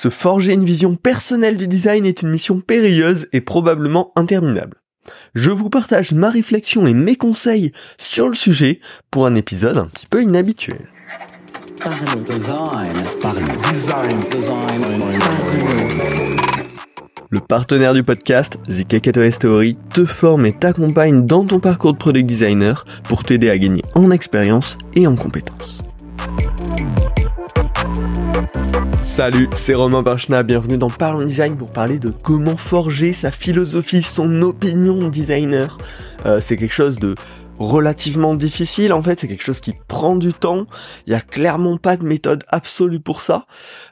Se forger une vision personnelle du design est une mission périlleuse et probablement interminable. Je vous partage ma réflexion et mes conseils sur le sujet pour un épisode un petit peu inhabituel. Le partenaire du podcast, The Kakatoes Theory, te forme et t'accompagne dans ton parcours de product designer pour t'aider à gagner en expérience et en compétences. Salut, c'est Romain Barchna, bienvenue dans Parlons Design pour parler de comment forger sa philosophie, son opinion designer. Euh, c'est quelque chose de relativement difficile en fait, c'est quelque chose qui prend du temps, il y a clairement pas de méthode absolue pour ça,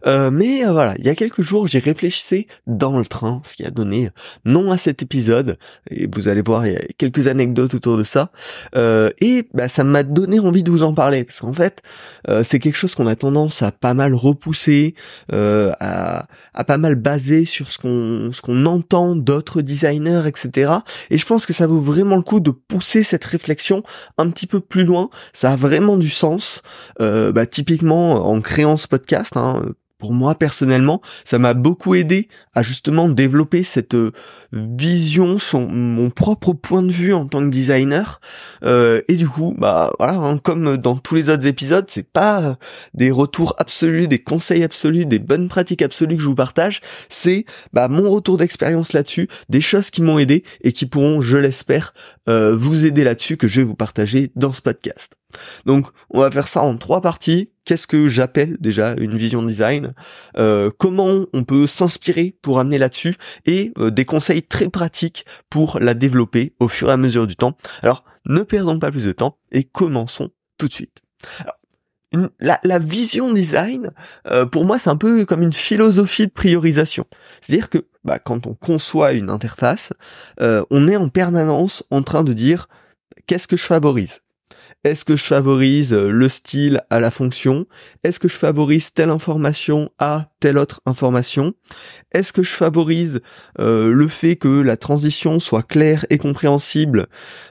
euh, mais euh, voilà, il y a quelques jours j'y réfléchissais dans le train, ce qui a donné nom à cet épisode, et vous allez voir il y a quelques anecdotes autour de ça, euh, et bah, ça m'a donné envie de vous en parler, parce qu'en fait c'est quelque chose qu'on a tendance à pas mal repousser, à, à, pas mal baser sur ce qu'on ce qu'on entend d'autres designers, etc. Et je pense que ça vaut vraiment le coup de pousser cette réflexion un petit peu plus loin, ça a vraiment du sens. Euh, bah, typiquement en créant ce podcast, hein, pour moi personnellement, ça m'a beaucoup aidé à justement développer cette euh, vision, son mon propre point de vue en tant que designer. Euh, et du coup, bah voilà, hein, comme dans tous les autres épisodes, c'est pas euh, des retours absolus, des conseils absolus, des bonnes pratiques absolues que je vous partage, c'est bah mon retour d'expérience là-dessus, des choses qui m'ont aidé et qui pourront, je l'espère, vous aider là-dessus que je vais vous partager dans ce podcast. Donc on va faire ça en trois parties. Qu'est-ce que j'appelle déjà une vision design euh, Comment on peut s'inspirer pour amener là-dessus Et euh, des conseils très pratiques pour la développer au fur et à mesure du temps. Alors ne perdons pas plus de temps et commençons tout de suite. la, vision design, euh, pour moi, c'est un peu comme une philosophie de priorisation. C'est-à-dire que bah, quand on conçoit une interface, on est en permanence en train de dire qu'est-ce que je favorise? Est-ce que je favorise euh, le style à la fonction? Est-ce que je favorise telle information à telle autre information? Est-ce que je favorise euh, le fait que la transition soit claire et compréhensible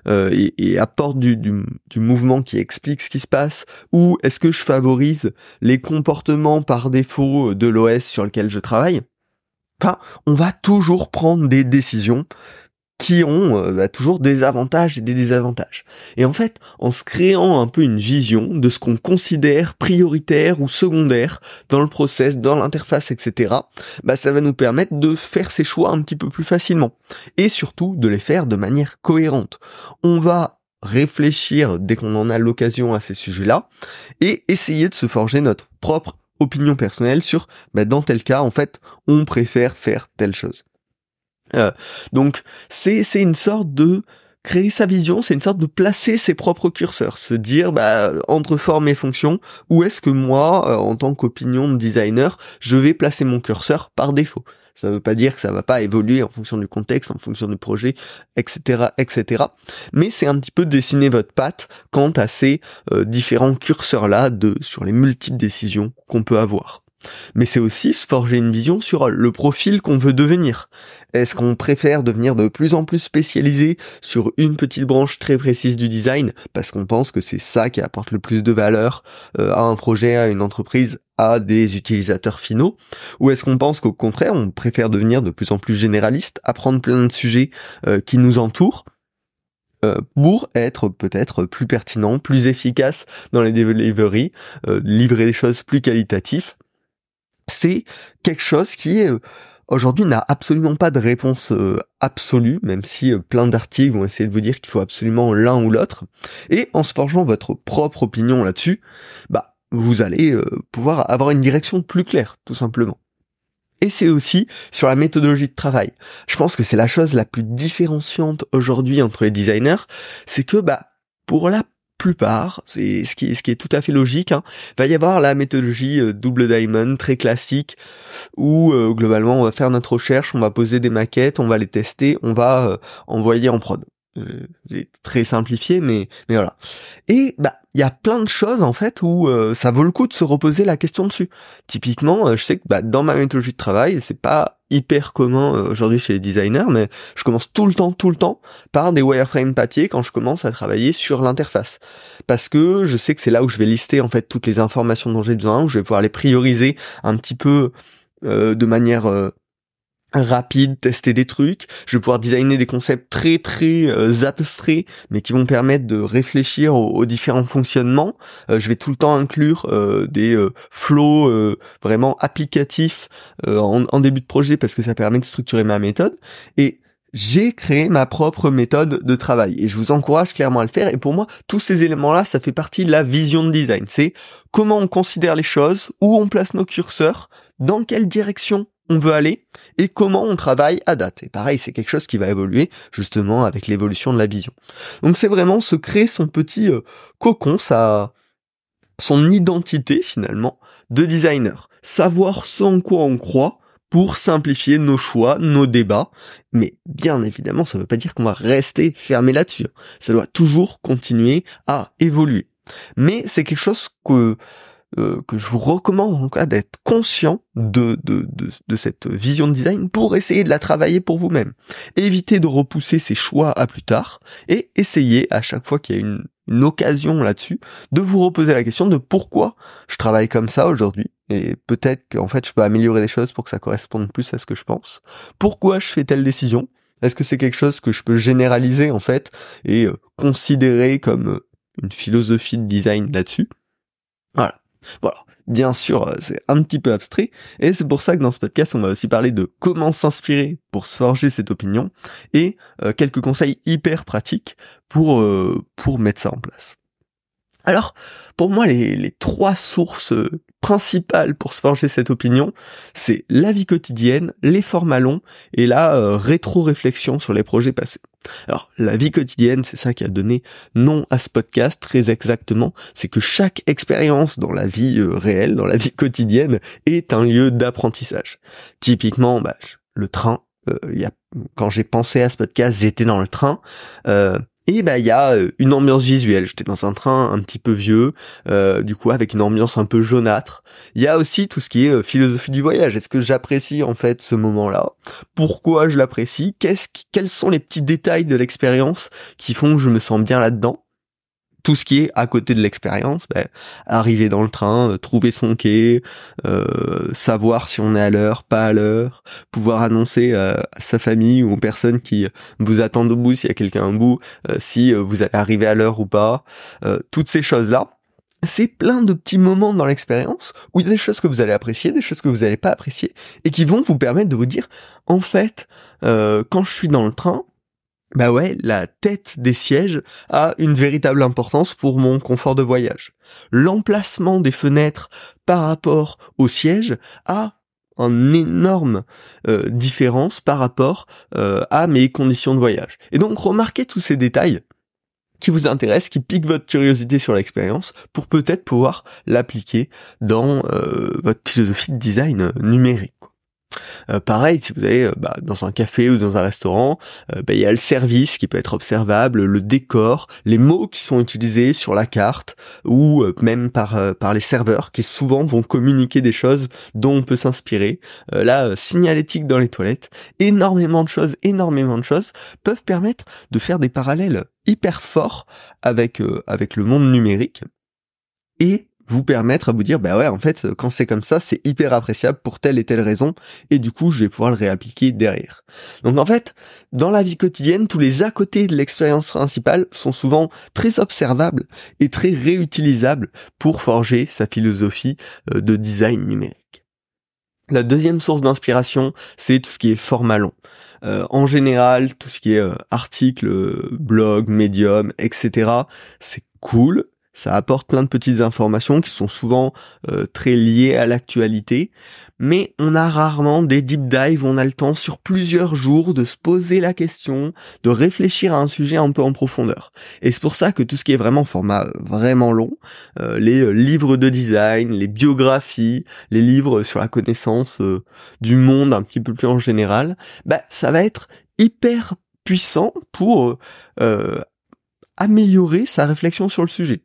euh, et, apporte du, du, mouvement qui explique ce qui se passe? Ou est-ce que je favorise les comportements par défaut de l'OS sur lequel je travaille? Enfin, on va toujours prendre des décisions qui ont euh, bah, toujours des avantages et des désavantages. Et en fait, en se créant un peu une vision de ce qu'on considère prioritaire ou secondaire dans le process, dans l'interface, etc., bah, ça va nous permettre de faire ces choix un petit peu plus facilement. Et surtout, de les faire de manière cohérente. On va réfléchir dès qu'on en a l'occasion à ces sujets-là et essayer de se forger notre propre opinion personnelle sur bah, dans tel cas en fait on préfère faire telle chose. Euh, donc c'est une sorte de créer sa vision, c'est une sorte de placer ses propres curseurs, se dire bah, entre forme et fonction, où est-ce que moi, euh, en tant qu'opinion de designer, je vais placer mon curseur par défaut? Ça veut pas dire que ça va pas évoluer en fonction du contexte, en fonction du projet, etc., etc. Mais c'est un petit peu dessiner votre patte quant à ces euh, différents curseurs là de sur les multiples décisions qu'on peut avoir mais c'est aussi se forger une vision sur le profil qu'on veut devenir. Est-ce qu'on préfère devenir de plus en plus spécialisé sur une petite branche très précise du design parce qu'on pense que c'est ça qui apporte le plus de valeur euh, à un projet, à une entreprise, à des utilisateurs finaux? Ou est-ce qu'on pense qu'au contraire, on préfère devenir de plus en plus généraliste, apprendre plein de sujets euh, qui nous entourent euh, pour être peut-être plus pertinent, plus efficace dans les delivery, livrer des choses plus qualitatives c'est quelque chose qui euh, aujourd'hui n'a absolument pas de réponse euh, absolue, même si euh, plein d'articles vont essayer de vous dire qu'il faut absolument l'un ou l'autre. Et en se forgeant votre propre opinion là-dessus, bah vous allez pouvoir avoir une direction plus claire, tout simplement. Et c'est aussi sur la méthodologie de travail. Je pense que c'est la chose la plus différenciante aujourd'hui entre les designers, c'est que bah pour la plupart, c'est ce qui, est tout à fait logique, hein, va y avoir la méthodologie euh, double diamond très classique où euh, globalement on va faire notre recherche, on va poser des maquettes, on va les tester, on va euh, envoyer en prod. J'ai très simplifié, mais mais voilà. Et bah il y a plein de choses en fait où ça vaut le coup de se reposer la question dessus. Typiquement, je sais que bah, dans ma méthodologie de travail, c'est pas hyper commun euh, aujourd'hui chez les designers, mais je commence tout le temps, tout le temps par des wireframes papier quand je commence à travailler sur l'interface. Parce que je sais que c'est là où je vais lister en fait toutes les informations dont j'ai besoin, où je vais pouvoir les prioriser un petit peu de manière rapide, tester des trucs, je vais pouvoir designer des concepts très très euh, abstraits, mais qui vont permettre de réfléchir aux, différents fonctionnements. Euh, je vais tout le temps inclure euh, des flows vraiment applicatifs en, en, début de projet parce que ça permet de structurer ma méthode. Et j'ai créé ma propre méthode de travail et je vous encourage clairement à le faire. Et pour moi, tous ces éléments-là, ça fait partie de la vision de design. C'est comment on considère les choses, où on place nos curseurs, dans quelle direction on veut aller et comment on travaille à date. Et pareil, c'est quelque chose qui va évoluer justement avec l'évolution de la vision. Donc c'est vraiment se créer son petit euh, cocon, sa son identité finalement de designer. Savoir sans quoi on croit pour simplifier nos choix, nos débats. Mais bien évidemment, ça ne veut pas dire qu'on va rester fermé là-dessus. Ça doit toujours continuer à évoluer. Mais c'est quelque chose que euh, que je vous recommande en cas d'être conscient de, de, de, de, cette vision de design pour essayer de la travailler pour vous-même. Évitez de repousser ces choix à plus tard et essayez à chaque fois qu'il y a une, une occasion là-dessus de vous reposer la question de pourquoi je travaille comme ça aujourd'hui et peut-être qu'en fait je peux améliorer des choses pour que ça corresponde plus à ce que je pense. Pourquoi je fais telle décision? Est-ce que c'est quelque chose que je peux généraliser en fait et euh, considérer comme euh, une philosophie de design là-dessus? Voilà. Voilà. Bien sûr, euh, c'est un petit peu abstrait, et c'est pour ça que dans ce podcast, on va aussi parler de comment s'inspirer pour se forger cette opinion, et euh, quelques conseils hyper pratiques pour, euh, pour mettre ça en place. Alors, pour moi, les, les trois sources principales pour se forger cette opinion, c'est la vie quotidienne, les formats longs et la rétro-réflexion sur les projets passés. Alors, la vie quotidienne, c'est ça qui a donné nom à ce podcast très exactement. C'est que chaque expérience dans la vie euh, réelle, dans la vie quotidienne, est un lieu d'apprentissage. Typiquement, bah, le train. Euh, y a, quand j'ai pensé à ce podcast, j'étais dans le train. Euh, et bah il y a euh, une ambiance visuelle. J'étais dans un train un petit peu vieux, euh, du coup avec une ambiance un peu jaunâtre. Il y a aussi tout ce qui est euh, philosophie du voyage. Est-ce que j'apprécie en fait ce moment-là? Pourquoi je l'apprécie? Qu'est-ce quels sont les petits détails de l'expérience qui font que je me sens bien là-dedans? Tout ce qui est à côté de l'expérience, ben, arriver dans le train, euh, trouver son quai, euh, savoir si on est à l'heure, pas à l'heure, pouvoir annoncer euh, à sa famille ou aux personnes qui vous attendent au bout, s'il y a quelqu'un au bout, si vous allez arriver à l'heure ou pas, toutes ces choses-là. C'est plein de petits moments dans l'expérience où il y a des choses que vous allez apprécier, des choses que vous n'allez pas apprécier, et qui vont vous permettre de vous dire, en fait, quand je suis dans le train, bah ouais, la tête des sièges a une véritable importance pour mon confort de voyage. L'emplacement des fenêtres par rapport au siège a une énorme euh, différence par rapport euh, à mes conditions de voyage. Et donc remarquez tous ces détails qui vous intéressent, qui piquent votre curiosité sur l'expérience, pour peut-être pouvoir l'appliquer dans euh, votre philosophie de design numérique. Euh, pareil, si vous allez euh, bah, dans un café ou dans un restaurant, euh, bah, il y a le service qui peut être observable, le décor, les mots qui sont utilisés sur la carte ou même par les serveurs qui souvent vont communiquer des choses dont on peut s'inspirer. la signalétique dans les toilettes, énormément de choses, énormément de choses peuvent permettre de faire des parallèles hyper forts avec avec le monde numérique et vous permettre à vous dire bah ouais en fait quand c'est comme ça c'est hyper appréciable pour telle et telle raison et du coup je vais pouvoir le réappliquer derrière. Donc en fait dans la vie quotidienne tous les à côté de l'expérience principale sont souvent très observables et très réutilisables pour forger sa philosophie euh, de design numérique. La deuxième source d'inspiration, c'est tout ce qui est format long. Euh, en général, tout ce qui est euh, article, blog, médium, etc. C'est cool, ça apporte plein de petites informations qui sont souvent euh, très liées à l'actualité, mais on a rarement des deep dives, on a le temps sur plusieurs jours de se poser la question, de réfléchir à un sujet un peu en profondeur. Et c'est pour ça que tout ce qui est vraiment format euh, vraiment long, euh, les livres de design, les biographies, les livres sur la connaissance du monde un petit peu plus en général, bah ça va être hyper puissant pour améliorer sa réflexion sur le sujet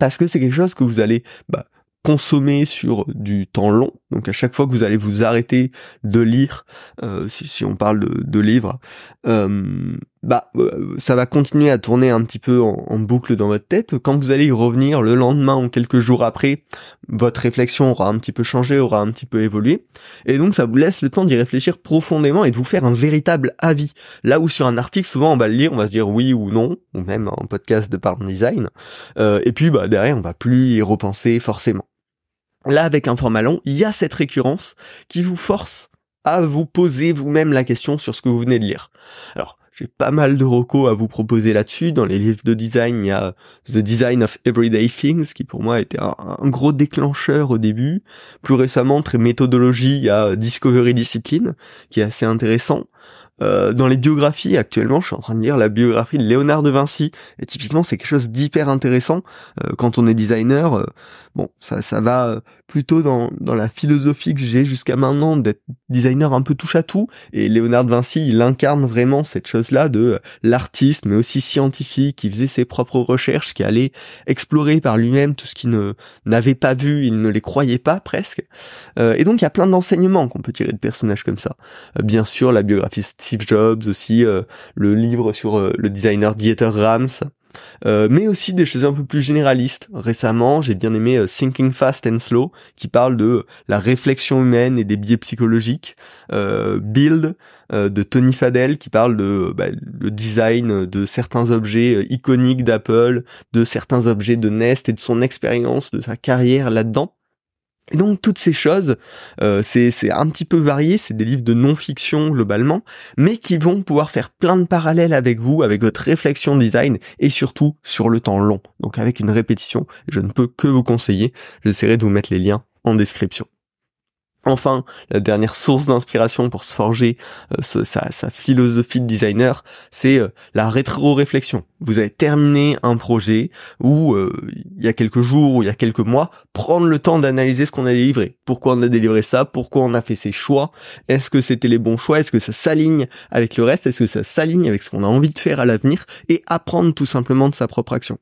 parce que c'est quelque chose que vous allez bah, consommer sur du temps long. Donc à chaque fois que vous allez vous arrêter de lire, euh, si, on parle de, livres, euh, bah euh, ça va continuer à tourner un petit peu en, boucle dans votre tête. Quand vous allez y revenir le lendemain ou quelques jours après, votre réflexion aura un petit peu changé, aura un petit peu évolué, et donc ça vous laisse le temps d'y réfléchir profondément et de vous faire un véritable avis. Là où sur un article, souvent on va le lire, on va se dire oui ou non, ou même un podcast de Parlons Design, euh, et puis bah derrière on va plus y repenser forcément. Là avec un format long, il y a cette récurrence qui vous force à vous poser vous-même la question sur ce que vous venez de lire. Alors, j'ai pas mal de recos à vous proposer là-dessus. Dans les livres de design, il y a The Design of Everyday Things, qui pour moi a été un, gros déclencheur au début. Plus récemment, très méthodologie, il y a Discovery Discipline, qui est assez intéressant. Euh, dans les biographies, actuellement, je suis en train de lire la biographie de Léonard de Vinci, et typiquement, c'est quelque chose d'hyper intéressant euh, quand on est designer. Euh, bon, ça, ça va plutôt dans, dans la philosophie que j'ai jusqu'à maintenant d'être designer un peu touche à tout, et Léonard de Vinci, il incarne vraiment cette chose-là de l'artiste, mais aussi scientifique, qui faisait ses propres recherches, qui allait explorer par lui-même tout ce qu'il ne n'avait pas vu, il ne les croyait pas presque. et donc, il y a plein d'enseignements qu'on peut tirer de personnages comme ça. bien sûr, la biographie Steve Jobs aussi, euh, le livre sur euh, le designer Dieter Rams, euh, mais aussi des choses un peu plus généralistes. Récemment, j'ai bien aimé Thinking Fast and Slow, qui parle de la réflexion humaine et des biais psychologiques. Build de Tony Fadell, qui parle de bah, le design de certains objets iconiques d'Apple, de certains objets de Nest et de son expérience, de sa carrière là-dedans. Et donc toutes ces choses, euh, c'est un petit peu varié, c'est des livres de non-fiction globalement, mais qui vont pouvoir faire plein de parallèles avec vous, avec votre réflexion design, et surtout sur le temps long. Donc avec une répétition, je ne peux que vous conseiller, j'essaierai de vous mettre les liens en description. Enfin, la dernière source d'inspiration pour se forger euh, sa, philosophie de designer, c'est euh, la rétro-réflexion. Vous avez terminé un projet ou euh, il y a quelques jours ou il y a quelques mois, prendre le temps d'analyser ce qu'on a délivré. Pourquoi on a délivré ça? Pourquoi on a fait ces choix? Est-ce que c'était les bons choix? Est-ce que ça s'aligne avec le reste? Est-ce que ça s'aligne avec ce qu'on a envie de faire à l'avenir? Et apprendre tout simplement de sa propre action.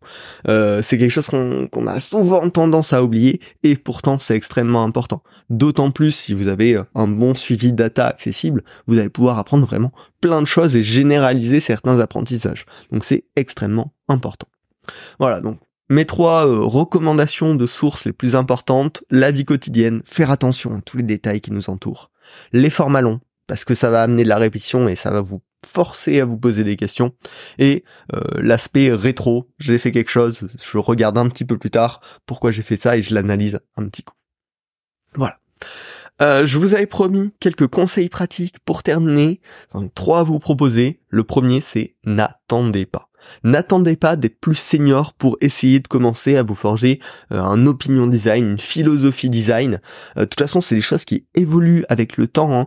c'est quelque chose qu'on a souvent tendance à oublier et pourtant c'est extrêmement important. D'autant plus si vous avez euh, un bon suivi data accessible, vous allez pouvoir apprendre vraiment plein de choses et généraliser certains apprentissages. Donc c'est extrêmement important. Voilà, donc mes trois euh, recommandations de sources les plus importantes, la vie quotidienne, faire attention à tous les détails qui nous entourent, les formats longs, parce que ça va amener de la répétition et ça va vous forcer à vous poser des questions, et euh, l'aspect rétro, j'ai fait quelque chose, je regarde un petit peu plus tard pourquoi j'ai fait ça et je l'analyse un petit coup. Voilà. Euh, je vous avais promis quelques conseils pratiques pour terminer. J'en ai trois à vous proposer. Le premier, c'est n'attendez pas. N'attendez pas d'être plus senior pour essayer de commencer à vous forger euh, un opinion design, une philosophie design. Euh, de toute façon, c'est des choses qui évoluent avec le temps. Hein.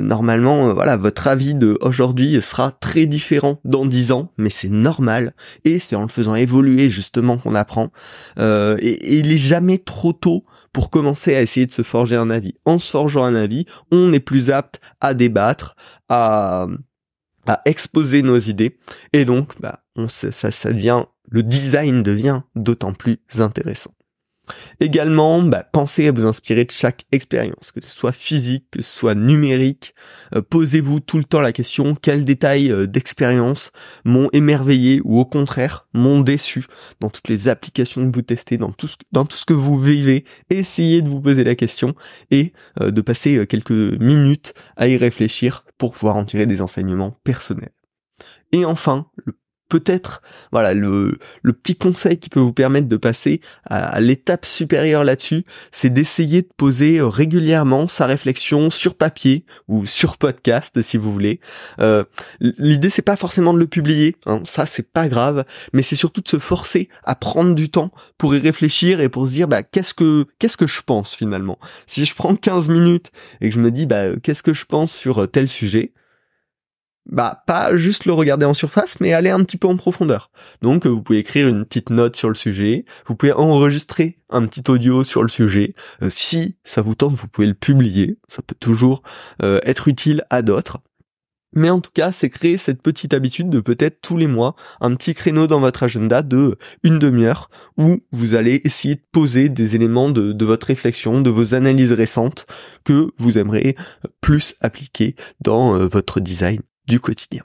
normalement, voilà, votre avis de aujourd'hui sera très différent dans dix ans, mais c'est normal. Et c'est en le faisant évoluer justement qu'on apprend. et, et il est jamais trop tôt pour commencer à essayer de se forger un avis. En se forgeant un avis, on est plus apte à débattre, à, à exposer nos idées, et donc bah, ça, ça devient, le design devient d'autant plus intéressant. Également, bah, pensez à vous inspirer de chaque expérience, que ce soit physique, que ce soit numérique. Euh, posez-vous tout le temps la question quels détails euh, d'expérience m'ont émerveillé ou au contraire m'ont déçu dans toutes les applications que vous testez, dans tout ce, que vous vivez. Essayez de vous poser la question et euh, de passer quelques minutes à y réfléchir pour pouvoir en tirer des enseignements personnels. Et enfin, le peut-être, voilà, le, petit conseil qui peut vous permettre de passer à, l'étape supérieure là-dessus, c'est d'essayer de poser euh, régulièrement sa réflexion sur papier ou sur podcast si vous voulez. Euh, L'idée c'est pas forcément de le publier, hein, ça c'est pas grave, mais c'est surtout de se forcer à prendre du temps pour y réfléchir et pour se dire bah qu'est-ce que qu'est-ce que je pense finalement? Si je prends 15 minutes et que je me dis bah qu'est-ce que je pense sur euh, tel sujet, bah pas juste le regarder en surface, mais aller un petit peu en profondeur. Donc vous pouvez écrire une petite note sur le sujet, vous pouvez enregistrer un petit audio sur le sujet. Euh, si ça vous tente, vous pouvez le publier. Ça peut toujours euh, être utile à d'autres. Mais en tout cas, c'est créer cette petite habitude de peut-être tous les mois un petit créneau dans votre agenda de une demi-heure où vous allez essayer de poser des éléments de, votre réflexion, de vos analyses récentes que vous aimeriez plus appliquer dans euh, votre design du quotidien.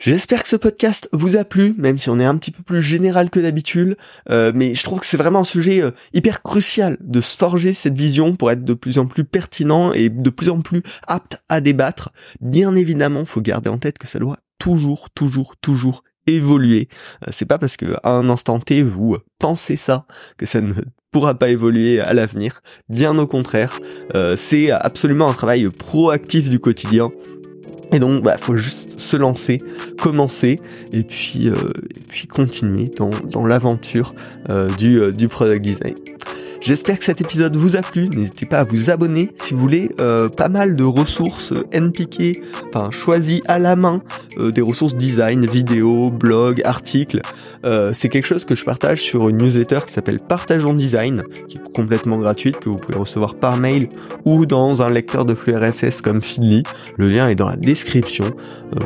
J'espère que ce podcast vous a plu, même si on est un petit peu plus général que d'habitude, euh, mais je trouve que c'est vraiment un sujet euh, hyper crucial de se forger cette vision pour être de plus en plus pertinent et de plus en plus apte à débattre. Bien évidemment, faut garder en tête que ça doit toujours, toujours, toujours évoluer. Euh, c'est pas parce que à un instant T vous pensez ça que ça ne pourra pas évoluer à l'avenir. Bien au contraire, c'est absolument un travail proactif du quotidien et donc, bah, faut juste se lancer, commencer, et puis, euh, et puis continuer dans, dans l'aventure euh, du, euh, du product design. J'espère que cet épisode vous a plu. N'hésitez pas à vous abonner si vous voulez euh, pas mal de ressources NPK, enfin choisies à la main, euh, des ressources design, vidéo, blog, articles. Euh, c'est quelque chose que je partage sur une newsletter qui s'appelle Partageons Design, qui est complètement gratuite, que vous pouvez recevoir par mail ou dans un lecteur de flux RSS comme Feedly. Le lien est dans la description.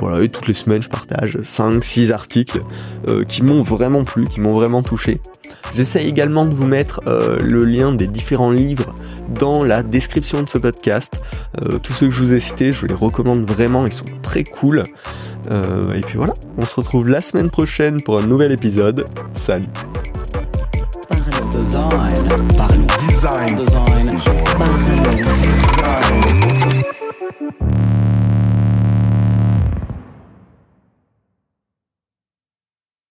voilà, et toutes les semaines je partage 5-6 articles qui m'ont vraiment plu, qui m'ont vraiment touché. J'essaie également de vous mettre euh, le lien des différents livres dans la description de ce podcast. Euh, tous ceux que je vous ai cités, je vous les recommande vraiment, ils sont très cool. Euh, et puis voilà, on se retrouve la semaine prochaine pour un nouvel épisode. Salut design. design.